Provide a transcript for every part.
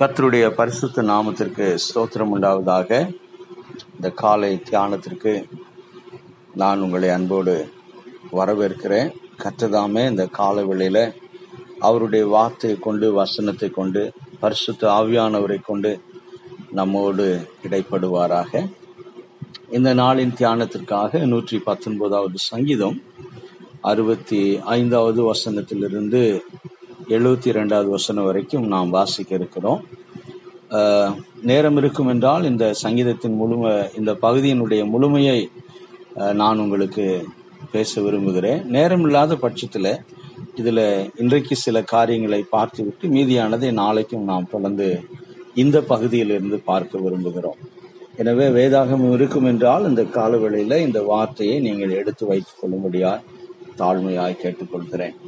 கத்தருடைய பரிசுத்த நாமத்திற்கு ஸ்தோத்திரம் உண்டாவதாக. இந்த காலை தியானத்திற்கு நான் உங்களை அன்போடு வரவேற்கிறேன். கர்த்ததாமே இந்த கால வேளையில அவருடைய வார்த்தையை கொண்டு வசனத்தை கொண்டு பரிசுத்த ஆவியானவரை கொண்டு நம்மோடு இடைப்படுவாராக. இந்த நாளின் தியானத்திற்காக நூற்றி பத்தொன்பதாவது சங்கீதம் அறுபத்தி ஐந்தாவது வசனத்திலிருந்து எழுபத்தி இரண்டாவது வசனம் வரைக்கும் நாம் வாசிக்க இருக்கிறோம். நேரம் இருக்கும் என்றால் இந்த சங்கீதத்தின் முழுமை இந்த பகுதியினுடைய முழுமையை நான் உங்களுக்கு பேச விரும்புகிறேன். நேரம் இல்லாத பட்சத்தில் இதில் இன்றைக்கு சில காரியங்களை பார்த்துவிட்டு மீதியானதை நாளைக்கும் நாம் தொடர்ந்து இந்த பகுதியிலிருந்து பார்க்க விரும்புகிறோம். எனவே வேதாகமம் இருக்கும் என்றால் இந்த காலவெளியில் இந்த வார்த்தையை நீங்கள் எடுத்து வைத்துக் கொள்ளும்படியாய் தாழ்மையாய் கேட்டுக்கொள்கிறேன்.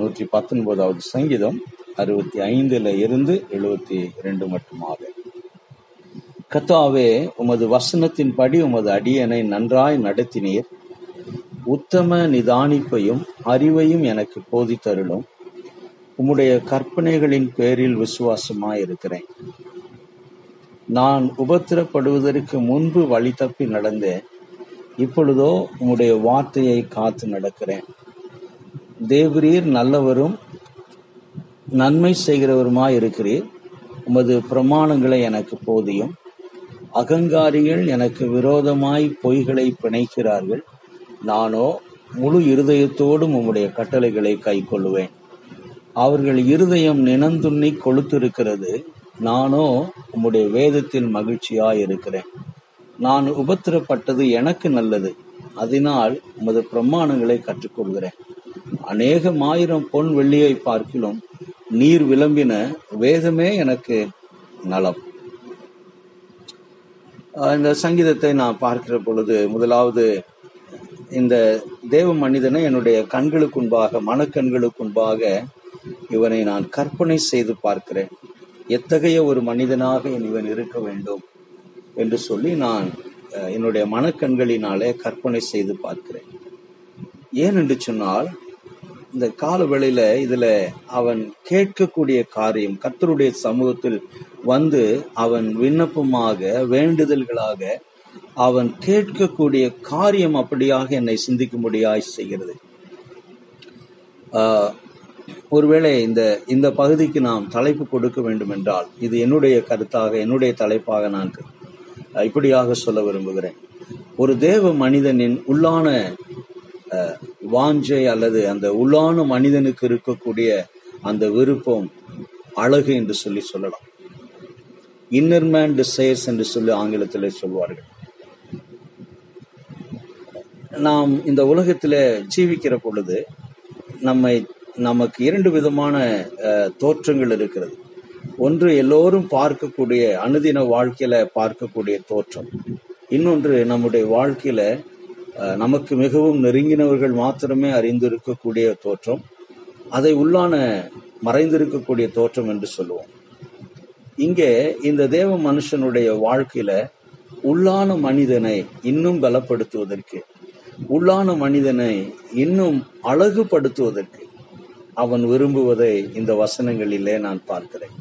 நூற்றி பத்தொன்பதாவது சங்கீதம் அறுபத்தி ஐந்துல இருந்து எழுபத்தி ரெண்டு மட்டுமாக. கத்தாவே உமது வசனத்தின்படி உமது அடியனை நன்றாய் நடத்தினீர். உத்தம நிதானிப்பையும் அறிவையும் எனக்கு போதித்தருளும். உம்முடைய கற்பனைகளின் பேரில் விசுவாசமாய் இருக்கிறேன் நான் உபத்திரப்படுவதற்கு முன்பு வழி தப்பி நடந்தேன். இப்பொழுதோ உம்முடைய வார்த்தையை காத்து நடக்கிறேன். தேவரீர் நல்லவரும் நன்மை செய்கிறவருமாய் இருக்கிறீர் உமது பிரமாணங்களை எனக்கு போதியும். அகங்காரிகள் எனக்கு விரோதமாய் பொய்களை பிணைக்கிறார்கள். நானோ முழு இருதயத்தோடும் உம்முடைய கட்டளைகளை கைக்கொள்ளுவேன். அவர்கள் இருதயம் நினந்துண்ணி கொளுத்திருக்கிறது. நானோ உம்முடைய வேதத்தில் மகிழ்ச்சியாய் இருக்கிறேன் நான் உபத்திரப்பட்டது எனக்கு நல்லது. அதனால் உமது பிரமாணங்களை கற்றுக்கொள்கிறேன். அநேகம் ஆயிரம் பொன் வெள்ளியை பார்க்கிலும் நீர் விளம்பின வேதமே எனக்கு நலம். இந்த சங்கீதத்தை நான் பார்க்கிற பொழுது முதலாவது இந்த தேவ மனிதனை என்னுடைய கண்களுக்கு முன்பாக மனக்கண்களுக்கு முன்பாக இவனை நான் கற்பனை செய்து பார்க்கிறேன். எத்தகைய ஒரு மனிதனாக இவன் இருக்க வேண்டும் என்று சொல்லி நான் என்னுடைய மனக்கண்களினாலே கற்பனை செய்து பார்க்கிறேன். ஏன் என்று சொன்னால் இந்த கால வேளையில இதுல அவன் கேட்கக்கூடிய காரியம் கத்தருடைய சமூகத்தில் வந்து அவன் விண்ணப்பமாக வேண்டுதல்களாக அவன் கேட்கக்கூடிய காரியம் அப்படியாக என்னை சிந்திக்கும்படியாய் செய்கிறது. ஆஹ், ஒருவேளை இந்த இந்த பகுதிக்கு நாம் தலைப்பு கொடுக்க வேண்டும் என்றால் இது என்னுடைய கருத்தாக என்னுடைய தலைப்பாக நான் இப்படியாக சொல்ல விரும்புகிறேன். ஒரு தேவ மனிதனின் உள்ளான வாஞ்சை அல்லது அந்த உள்ளான மனிதனுக்கு இருக்கக்கூடிய அந்த விருப்பம் அழகு என்று சொல்லி சொல்லலாம். இன்னர் மேன் டிசைர்ஸ் என்று சொல்லி ஆங்கிலத்தில் சொல்வார்கள். நாம் இந்த உலகத்தில் ஜீவிக்கிற பொழுது நம்மை நமக்கு இரண்டு விதமான அஹ், தோற்றங்கள் இருக்கிறது. ஒன்று எல்லோரும் பார்க்கக்கூடிய அனுதின வாழ்க்கையில பார்க்கக்கூடிய தோற்றம். இன்னொன்று நம்முடைய வாழ்க்கையில நமக்கு மிகவும் நெருங்கினவர்கள் மாத்திரமே அறிந்திருக்கக்கூடிய தோற்றம் அதை உள்ளான மறைந்திருக்கக்கூடிய தோற்றம் என்று சொல்லுவோம். இங்கே இந்த தேவ மனுஷனுடைய வாழ்க்கையில உள்ளான மனிதனை இன்னும் பலப்படுத்துவதற்கு உள்ளான மனிதனை இன்னும் அழகுபடுத்துவதற்கு அவன் விரும்புவதை இந்த வசனங்களிலே நான் பார்க்கிறேன்.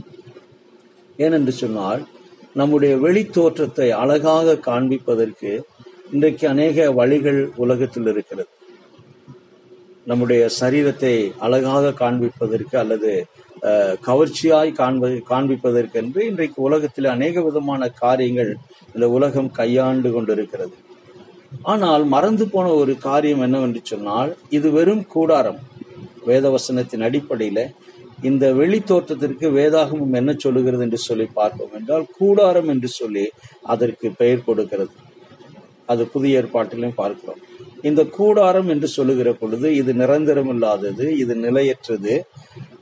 ஏனென்று சொன்னால் நம்முடைய வெளித்தோற்றத்தை அழகாக காண்பிப்பதற்கு இன்றைக்கு அநேக வழிகள் உலகத்தில் இருக்கிறது. நம்முடைய சரீரத்தை அழகாக காண்பிப்பதற்கு அல்லது கவர்ச்சியாய் கவர்ச்சியாய் காண்ப காண்பிப்பதற்கென்று இன்றைக்கு உலகத்தில் அநேக விதமான காரியங்கள் இந்த உலகம் கையாண்டு கொண்டிருக்கிறது. ஆனால் மறந்து போன ஒரு காரியம் என்னவென்று சொன்னால் இது வெறும் கூடாரம். வேதவசனத்தின் அடிப்படையில் இந்த வெளி தோற்றத்திற்கு வேதாகமம் என்ன சொல்லுகிறது என்று சொல்லி பார்ப்போம் என்றால் கூடாரம் என்று சொல்லி அதற்கு பெயர் கொடுக்கிறது. அது புதிய ஏற்பாட்டிலும் பார்க்கிறோம். இந்த கூடாரம் என்று சொல்லுகிற பொழுது இது நிரந்தரம் இல்லாதது இது நிலையற்றது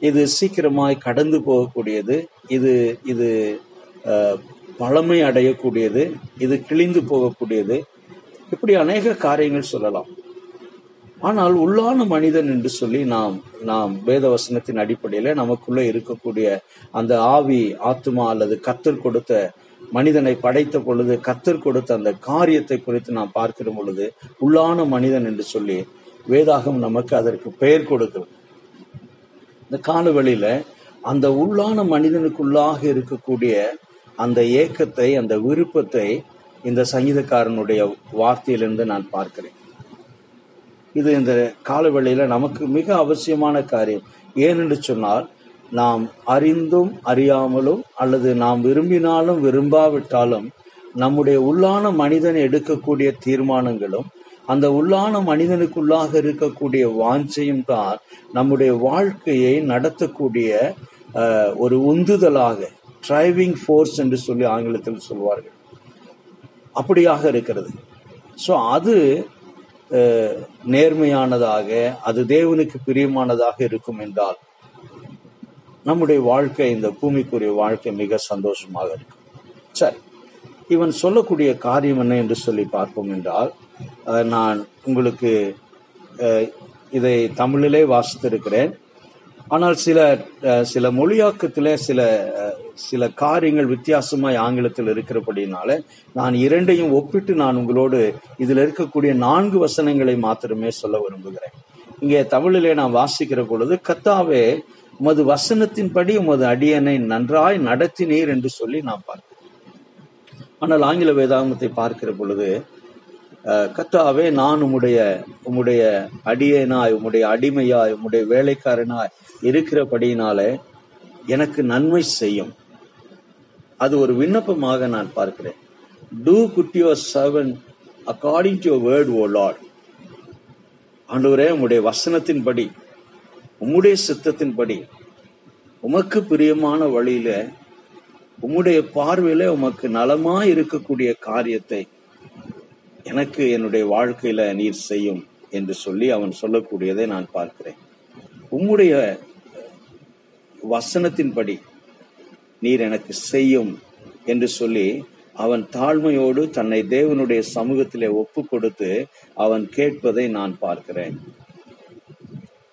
இது சீக்கிரமாய் கடந்து போகக்கூடியது இது இது பழமை அடையக்கூடியது இது கிழிந்து போகக்கூடியது. இப்படி அநேக காரியங்கள் சொல்லலாம். ஆனால் உள்ளான மனிதன் என்று சொல்லி நாம் நாம் வேத வசனத்தின் அடிப்படையில் நமக்குள்ள இருக்கக்கூடிய அந்த ஆவி ஆத்துமா அல்லது கத்தர் கொடுத்த மனிதனை படைத்த பொழுது கத்தர் கொடுத்த அந்த காரியத்தை குறித்து நாம் பார்க்கிற பொழுது உள்ளான மனிதன் என்று சொல்லி வேதாகம் நமக்கு அதற்கு பெயர் கொடுக்கிறது இந்த காலவெளியில அந்த உள்ளான மனிதனுக்குள்ளாக இருக்கக்கூடிய அந்த ஏக்கத்தை அந்த விருப்பத்தை இந்த சங்கீதக்காரனுடைய வார்த்தையிலிருந்து நான் பார்க்கிறேன். இது இந்த காலவெளியில நமக்கு மிக அவசியமான காரியம். ஏனென்று சொன்னால் நாம் அறிந்தும் அறியாமலும் அல்லது நாம் விரும்பினாலும் விரும்பாவிட்டாலும் நம்முடைய உள்ளான மனிதன் எடுக்கக்கூடிய தீர்மானங்களும் அந்த உள்ளான மனிதனுக்குள்ளாக இருக்கக்கூடிய வாஞ்சையும் தான் நம்முடைய வாழ்க்கையை நடத்தக்கூடிய ஒரு உந்துதலாக டிரைவிங் ஃபோர்ஸ் என்று சொல்லி ஆங்கிலத்தில் சொல்வார்கள். அப்படியாக இருக்கிறது. ஸோ அது நேர்மையானதாக அது தேவனுக்கு பிரியமானதாக இருக்கும் என்றால் நம்முடைய வாழ்க்கை இந்த பூமிக்குரிய வாழ்க்கை மிக சந்தோஷமாக இருக்கும் சரி இவன் சொல்லக்கூடிய காரியம் என்ன என்று சொல்லி பார்ப்போம் என்றால் நான் உங்களுக்கு இதை தமிழிலே வாசித்திருக்கிறேன். ஆனால் சில சில மொழியாக்கத்திலே சில சில காரியங்கள் வித்தியாசமாய் ஆங்கிலத்தில் இருக்கிறபடினால நான் இரண்டையும் ஒப்பிட்டு நான் உங்களோடு இதில் இருக்கக்கூடிய நான்கு வசனங்களை மாத்திரமே சொல்ல விரும்புகிறேன். இங்கே தமிழிலே நான் வாசிக்கிற பொழுது கத்தாவே உமது வசனத்தின்படி உமது அடியனை நன்றாய் நடத்தினீர் என்று சொல்லி நான் பார்க்கிறோம். ஆனால் ஆங்கில வேதாகமத்தை பார்க்கிற பொழுது கத்தாவே நான் உம்முடைய உம்முடைய அடியனாய் உம்முடைய அடிமையாய் உம்முடைய வேலைக்காரனாய் இருக்கிறபடியினாலே எனக்கு நன்மை செய்யும். அது ஒரு விண்ணப்பமாக நான் பார்க்கிறேன். Do good your servant according to your word oh lord ஆண்டவரே உம்முடைய வசனத்தின்படி உம்முடைய சித்தத்தின்படி உமக்கு பிரியமான வழியில உம்முடைய பார்வையில உமக்கு நலமா இருக்கக்கூடிய காரியத்தை எனக்கு என்னுடைய வாழ்க்கையில நீர் செய்யும் என்று சொல்லி அவன் சொல்லக்கூடியதை நான் பார்க்கிறேன். உம்முடைய வசனத்தின்படி நீர் எனக்கு செய்யும் என்று சொல்லி அவன் தாழ்மையோடு தன்னை தேவனுடைய சமூகத்திலே ஒப்பு கொடுத்து அவன் கேட்பதை நான் பார்க்கிறேன்.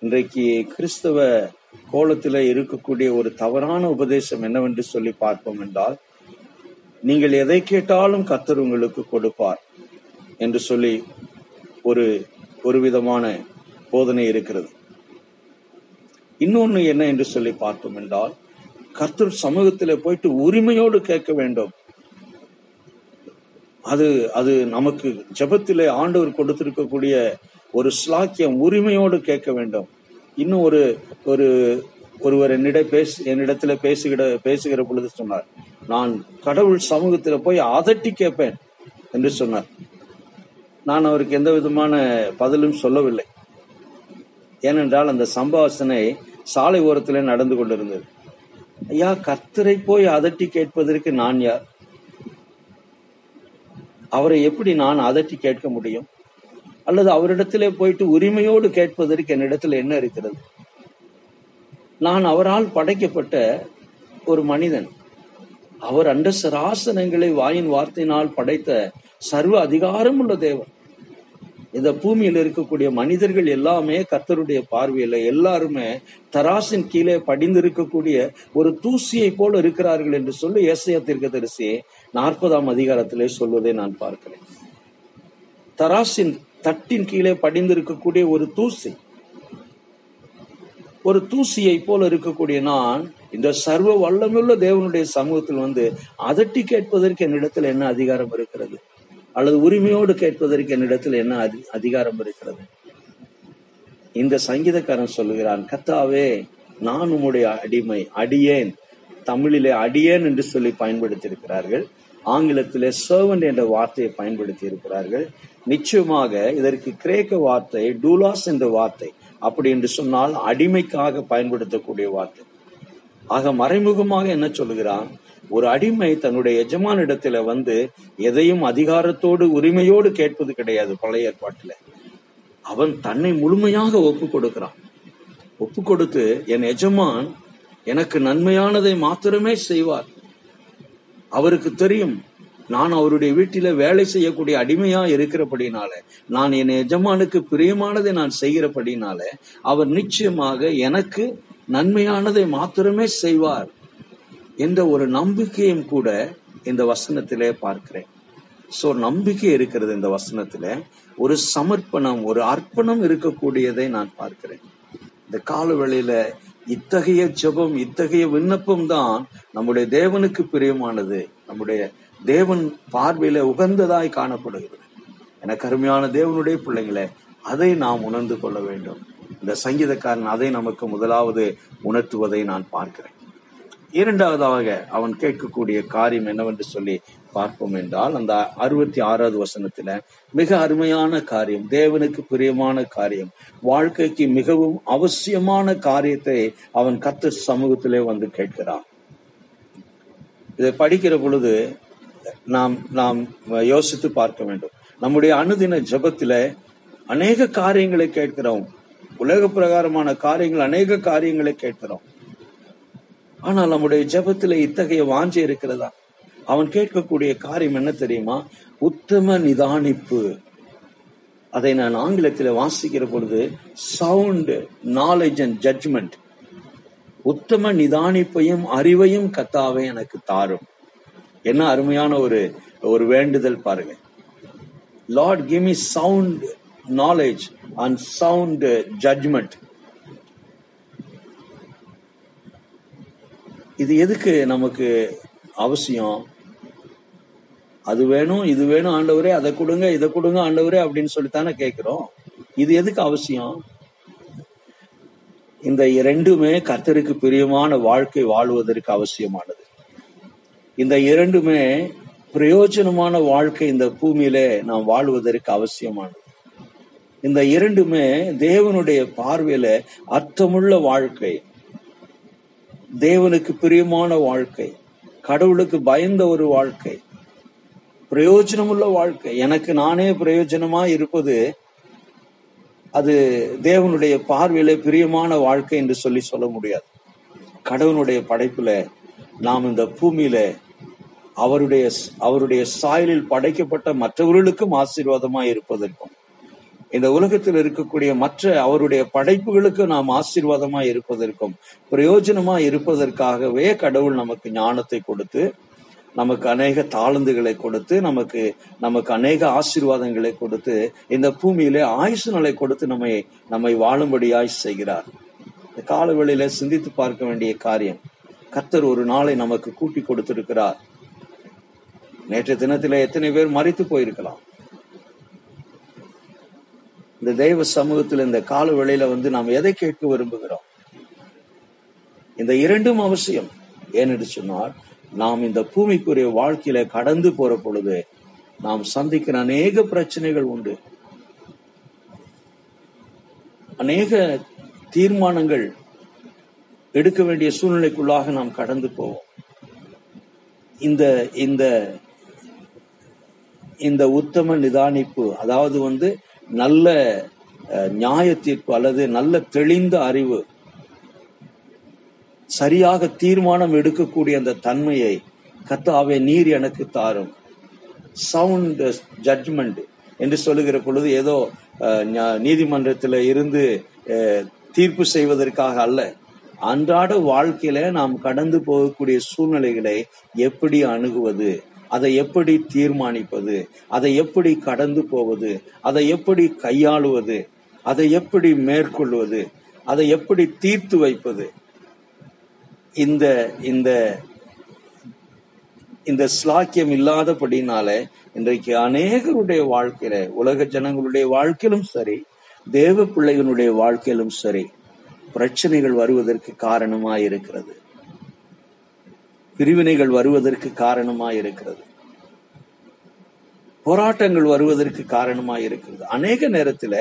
இன்றைக்கு கிறிஸ்தவ கோலத்தில் இருக்கக்கூடிய ஒரு தவறான உபதேசம் என்னவென்று சொல்லி பார்ப்போம் என்றால் நீங்கள் எதை கேட்டாலும் கத்தர் உங்களுக்கு கொடுப்பார் என்று சொல்லி ஒரு ஒரு விதமான போதனை இருக்கிறது. இன்னொன்னு என்ன என்று சொல்லி பார்த்தோம் என்றால் கர்த்தர் சமூகத்தில் போயிட்டு உரிமையோடு கேட்க வேண்டும். அது அது நமக்கு ஜபத்திலே ஆண்டவர் கொடுத்திருக்கக்கூடிய ஒரு ஸ்லாக்கியம் உரிமையோடு கேட்க வேண்டும். இன்னும் ஒரு ஒரு ஒருவர் என்னிட பேசு என்னிடத்துல பேசுகிற பேசுகிற பொழுது சொன்னார் நான் கடவுள் சமூகத்துல போய் அதட்டி கேட்பேன் என்று சொன்னார். நான் அவருக்கு எந்த விதமான பதிலும் சொல்லவில்லை. ஏனென்றால் அந்த சம்பாசனை சாலை ஓரத்தில் நடந்து கொண்டிருந்தது. ஐயா கர்த்தரை போய் அதட்டி கேட்பதற்கு நான் யார்? அவரை எப்படி நான் அதட்டி கேட்க முடியும்? அல்லது அவரிடத்திலே போயிட்டு உரிமையோடு கேட்பதற்கு என்னிடத்தில் என்ன இருக்கிறது? நான் அவரால் படைக்கப்பட்ட ஒரு மனிதன். அவர் அண்ட சராசனங்களை வாயின் வார்த்தையினால் படைத்த சர்வ அதிகாரம் உள்ள தேவன். இந்த பூமியில் இருக்கக்கூடிய மனிதர்கள் எல்லாமே கர்த்தருடைய பார்வையில எல்லாருமே தராசின் கீழே படிந்திருக்கக்கூடிய ஒரு தூசியை போல இருக்கிறார்கள் என்று சொல்லி ஏசையா தீர்க்கதரிசியை நாற்பதாம் அதிகாரத்திலே சொல்வதை நான் பார்க்கிறேன். தராசின் தட்டின் கீழே படிந்திருக்கக்கூடிய ஒரு தூசி. ஒரு தூசியை போல இருக்கக்கூடிய நான் இந்த சர்வ வல்லமுள்ள தேவனுடைய சமூகத்தில் வந்து அதட்டி கேட்பதற்கு என்னிடத்தில் என்ன அதிகாரம் இருக்கிறது? அல்லது உரிமையோடு கேட்பதற்கு என்னிடத்தில் என்ன அதி- அதிகாரம் இருக்கிறது? இந்த சங்கீதக்காரன் சொல்லுகிறான் கத்தாவே நான் உம்முடைய அடிமை அடியேன். தமிழிலே அடியேன் என்று சொல்லி பயன்படுத்தி இருக்கிறார்கள் ஆங்கிலத்திலே சர்வன் என்ற வார்த்தையை பயன்படுத்தி இருக்கிறார்கள் நிச்சயமாக இதற்கு கிரேக்க வார்த்தை டூலாஸ் என்ற வார்த்தை அப்படி என்று சொன்னால் அடிமைக்காக பயன்படுத்தக்கூடிய வார்த்தை. ஆக மறைமுகமாக என்ன சொல்லுகிறான்? ஒரு அடிமை தன்னுடைய எஜமானிடத்துல வந்து எதையும் அதிகாரத்தோடு உரிமையோடு கேட்பது கிடையாது பழைய ஏற்பாட்டில். அவன் தன்னை முழுமையாக ஒப்பு கொடுக்கிறான். ஒப்பு கொடுத்து என் எஜமான் எனக்கு நன்மையானதை மாத்திரமே செய்வார். அவருக்கு தெரியும் நான் அவருடைய வீட்டில வேலை செய்யக்கூடிய அடிமையா இருக்கிறபடினால நான் என் எஜமானுக்கு பிரியமானதை நான் செய்கிறபடினால அவர் நிச்சயமாக எனக்கு நன்மையானதை மாத்திரமே செய்வார் என்ற ஒரு நம்பிக்கையும் கூட இந்த வசனத்திலே பார்க்கிறேன். சோ நம்பிக்கை இருக்கிறது இந்த வசனத்துல. ஒரு சமர்ப்பணம் ஒரு அர்ப்பணம் இருக்கக்கூடியதை நான் பார்க்கிறேன். இந்த கால வேளையில இத்தகைய ஜெபம் இத்தகைய விண்ணப்பம் தான் நம்முடைய தேவனுக்கு பிரியமானது நம்முடைய தேவன் பார்வையில உகந்ததாய் காணப்படுகிறது. எனக்கு அருமையான தேவனுடைய பிள்ளைங்களை அதை நாம் உணர்ந்து கொள்ள வேண்டும். இந்த சங்கீதக்காரன் அதை நமக்கு முதலாவது உணர்த்துவதை நான் பார்க்கிறேன். இரண்டாவதாக அவன் கேட்கக்கூடிய காரியம் என்னவென்று சொல்லி பார்ப்போம் என்றால் அந்த அறுபத்தி ஆறாவது வசனத்துல மிக அருமையான காரியம் தேவனுக்கு பிரியமான காரியம் வாழ்க்கைக்கு மிகவும் அவசியமான காரியத்தை அவன் கத்த சமூகத்திலே வந்து கேட்கிறான். இதை படிக்கிற பொழுது நாம் நாம் யோசித்து பார்க்க வேண்டும். நம்முடைய அனுதின ஜபத்தில அநேக காரியங்களை கேட்கிறோம். உலக பிரகாரமான காரியங்கள் அநேக காரியங்களை கேட்கிறோம். ஆனால் நம்முடைய ஜபத்தில இத்தகைய வாஞ்சி இருக்கிறதா? அவன் கேட்கக்கூடிய காரியம் என்ன தெரியுமா? உத்தம நிதானிப்பு. அதை நான் ஆங்கிலத்தில் வாசிக்கிற பொழுது சவுண்ட் நாலேஜ் அண்ட் ஜட்ஜ்மெண்ட் உத்தம நிதானிப்பையும் அறிவையும் கத்தாவே எனக்கு தாரும். என்ன அருமையான ஒரு ஒரு வேண்டுதல் பாருங்க. Lord give me sound knowledge and sound judgment இது எதுக்கு நமக்கு அவசியம்? அது வேணும் இது வேணும் ஆண்டவரே அதை கொடுங்க இதை கொடுங்க ஆண்டவரே அப்படின்னு சொல்லித்தானே கேட்கிறோம். இது எதுக்கு அவசியம்? இந்த இரண்டுமே கர்த்தருக்கு பிரியமான வாழ்க்கை வாழ்வதற்கு அவசியமானது. இந்த இரண்டுமே பிரயோஜனமான வாழ்க்கை இந்த பூமியில நாம் வாழ்வதற்கு அவசியமானது. இந்த இரண்டுமே தேவனுடைய பார்வையில அர்த்தமுள்ள வாழ்க்கை. தேவனுக்கு பிரியமான வாழ்க்கை. கடவுளுக்கு பயந்த ஒரு வாழ்க்கை. பிரயோஜனமுள்ள வாழ்க்கை. எனக்கு நானே பிரயோஜனமா இருப்பது அது தேவனுடைய பார்வையில பிரியமான வாழ்க்கை என்று சொல்லி சொல்ல முடியாது. கடவுளுடைய படைப்புல நாம் இந்த பூமியில அவருடைய அவருடைய சாயலில் படைக்கப்பட்ட மற்றவர்களுக்கும் ஆசீர்வாதமாய் இருப்பதற்கும் இந்த உலகத்தில் இருக்கக்கூடிய மற்ற அவருடைய படைப்புகளுக்கு நாம் ஆசீர்வாதமா இருப்பதற்கும் பிரயோஜனமா இருப்பதற்காகவே கடவுள் நமக்கு ஞானத்தை கொடுத்து நமக்கு அநேக தாளந்துகளை கொடுத்து நமக்கு நமக்கு அநேக ஆசீர்வாதங்களை கொடுத்து இந்த பூமியிலே ஆயுசு நிலை கொடுத்து நம்மை நம்மை வாழும்படியாய் செய்கிறார். இந்த காலவெளியில சிந்தித்து பார்க்க வேண்டிய காரியம் கத்தர் ஒரு நாளை நமக்கு கூட்டி கொடுத்திருக்கிறார். நேற்று தினத்தில எத்தனை பேர் மறித்து போயிருக்கலாம். இந்த தெய்வ சமூகத்தில் இந்த கால வேளையில வந்து நாம் எதை கேட்க விரும்புகிறோம்? இந்த இரண்டும் அவசியம். ஏனென்று சொன்னால் நாம் இந்த பூமிக்குரிய வாழ்க்கையில கடந்து போற பொழுது நாம் சந்திக்கிற அநேக பிரச்சனைகள் உண்டு. அநேக தீர்மானங்கள் எடுக்க வேண்டிய சூழ்நிலைக்குள்ளாக நாம் கடந்து போவோம். இந்த இந்த இந்த உத்தம நிதானிப்பு அதாவது வந்து நல்ல நியாய தீர்ப்பு அல்லது நல்ல தெளிந்த அறிவு சரியாக தீர்மானம் எடுக்கக்கூடிய அந்த தன்மையை கத்தாவே நீர் எனக்கு தாரும். சவுண்ட் ஜட்ஜ்மெண்ட் என்று சொல்லுகிற பொழுது ஏதோ நீதிமன்றத்தில் இருந்து தீர்ப்பு செய்வதற்காக அல்ல. அன்றாட வாழ்க்கையில நாம் கடந்து போகக்கூடிய சூழ்நிலைகளை எப்படி அணுகுவது? அதை எப்படி தீர்மானிப்பது? அதை எப்படி கடந்து போவது? அதை எப்படி கையாளுவது? அதை எப்படி மேற்கொள்வது? அதை எப்படி தீர்த்து வைப்பது? இந்த இந்த இந்த ஸ்லாக்கியம் இல்லாதபடினால இன்றைக்கு அநேகருடைய வாழ்க்கையில உலக ஜனங்களுடைய வாழ்க்கையிலும் சரி தேவ பிள்ளைகளுடைய வாழ்க்கையிலும் சரி பிரச்சனைகள் வருவதற்கு காரணமாய் இருக்கிறது பிரிவினைகள் வருவதற்கு காரணமாய் இருக்கிறது போராட்டங்கள் வருவதற்கு காரணமாய் இருக்கிறது அநேக நேரத்துல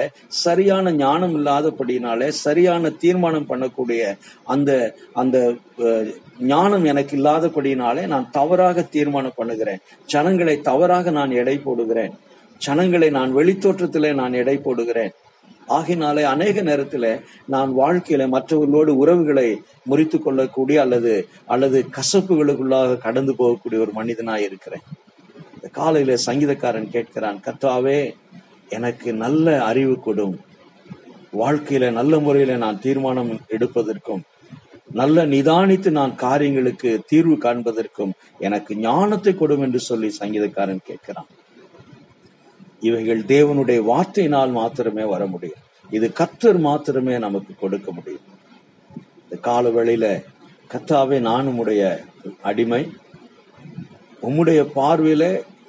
சரியான ஞானம் இல்லாதபடினாலே சரியான தீர்மானம் பண்ணக்கூடிய அந்த அந்த ஞானம் எனக்கு இல்லாதபடினாலே நான் தவறாக தீர்மானம் பண்ணுகிறேன். ஜனங்களை தவறாக நான் எடை போடுகிறேன். ஜனங்களை நான் வெளித்தோற்றத்திலே நான் எடை போடுகிறேன். ஆகினாலே அநேக நேரத்துல நான் வாழ்க்கையில மற்றவர்களோடு உறவுகளை முறித்து கொள்ளக்கூடிய அல்லது அல்லது கசப்புகளுக்குள்ளாக கடந்து போகக்கூடிய ஒரு மனிதனாய் இருக்கிறேன். இந்த காலையில சங்கீதக்காரன் கேட்கிறான் கத்தாவே எனக்கு நல்ல அறிவு கொடும். வாழ்க்கையில நல்ல முறையில நான் தீர்மானம் எடுப்பதற்கும் நல்ல நிதானித்து நான் காரியங்களுக்கு தீர்வு காண்பதற்கும் எனக்கு ஞானத்தை கொடும் என்று சொல்லி சங்கீதக்காரன் கேட்கிறான். இவைகள் தேவனுடைய வார்த்தையினால் மாத்திரமே வர முடியும். இது கத்தர் மாத்திரமே நமக்கு கொடுக்க முடியும். இந்த கால வேளையில கத்தாவே நான் உடைய அடிமை. உம்முடைய பார்வையில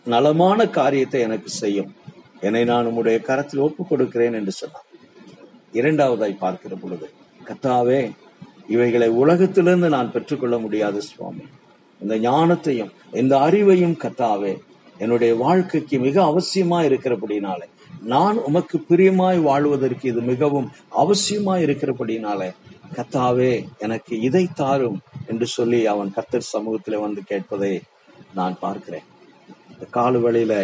நலமான காரியத்தை எனக்கு செய்யும். என்னை நான் உம்முடைய கரத்தில் ஒப்புக் கொடுக்கிறேன் என்று சொன்னான் இரண்டாவதாய் பார்க்கிற பொழுது கத்தாவே இவைகளை உலகத்திலிருந்து நான் பெற்றுக்கொள்ள முடியாது சுவாமி. இந்த ஞானத்தையும் இந்த அறிவையும் கத்தாவே என்னுடைய வாழ்க்கைக்கு மிக அவசியமா இருக்கிறபடினாலே நான் உமக்கு பிரியமாய் வாழ்வதற்கு இது மிகவும் அவசியமாய் இருக்கிறபடினாலே கத்தாவே எனக்கு இதை தாரும் என்று சொல்லி அவன் கத்தர் சமூகத்தில் வந்து கேட்பதை நான் பார்க்கிறேன். இந்த கால வேளையில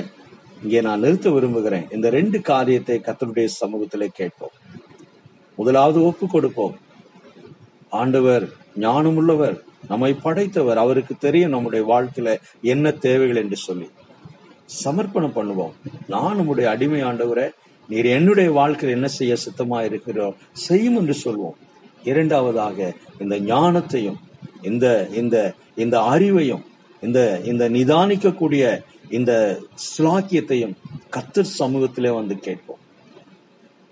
இங்கே நான் நிறுத்த விரும்புகிறேன். இந்த ரெண்டு காரியத்தை கத்தருடைய சமூகத்திலே கேட்போம். முதலாவது ஒப்பு கொடுப்போம். ஆண்டவர் ஞானமுள்ளவர் நம்மை படைத்தவர். அவருக்கு தெரியும் நம்முடைய வாழ்க்கையில என்ன தேவைகள் என்று சொல்லி. சமர்ப்பணம் பண்ணுவோம். நான் உம்முடைய அடிமை ஆண்டவரை நீர் என்னுடைய வாழ்க்கையில் என்ன செய்ய சித்தமா இருக்கிறோம்? செய்யும் என்று சொல்வோம். இரண்டாவதாக இந்த ஞானத்தையும் இந்த இந்த இந்த அறிவையும் இந்த இந்த நிதானிக்கக்கூடிய இந்த ஸ்லாக்கியத்தையும் கத்தர் சமூகத்திலே வந்து கேட்போம்.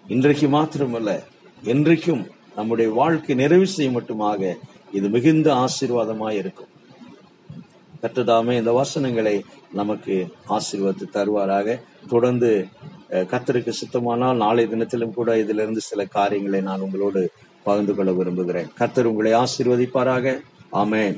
இன்றைக்கு மாத்திரமல்ல என்றைக்கும் நம்முடைய வாழ்க்கை நிறைவு செய்ய மட்டுமாக இது மிகுந்த ஆசீர்வாதமாக இருக்கும். கத்ததாமே இந்த வசனங்களை நமக்கு ஆசீர்வாதத்தை தருவாராக. தொடர்ந்து கத்தருக்கு சுத்தமானால் நாளை தினத்திலும் கூட இதிலிருந்து சில காரியங்களை நான் உங்களோடு பகிர்ந்து கொள்ள விரும்புகிறேன். கத்தர் உங்களை ஆசீர்வதிப்பாராக. ஆமேன்.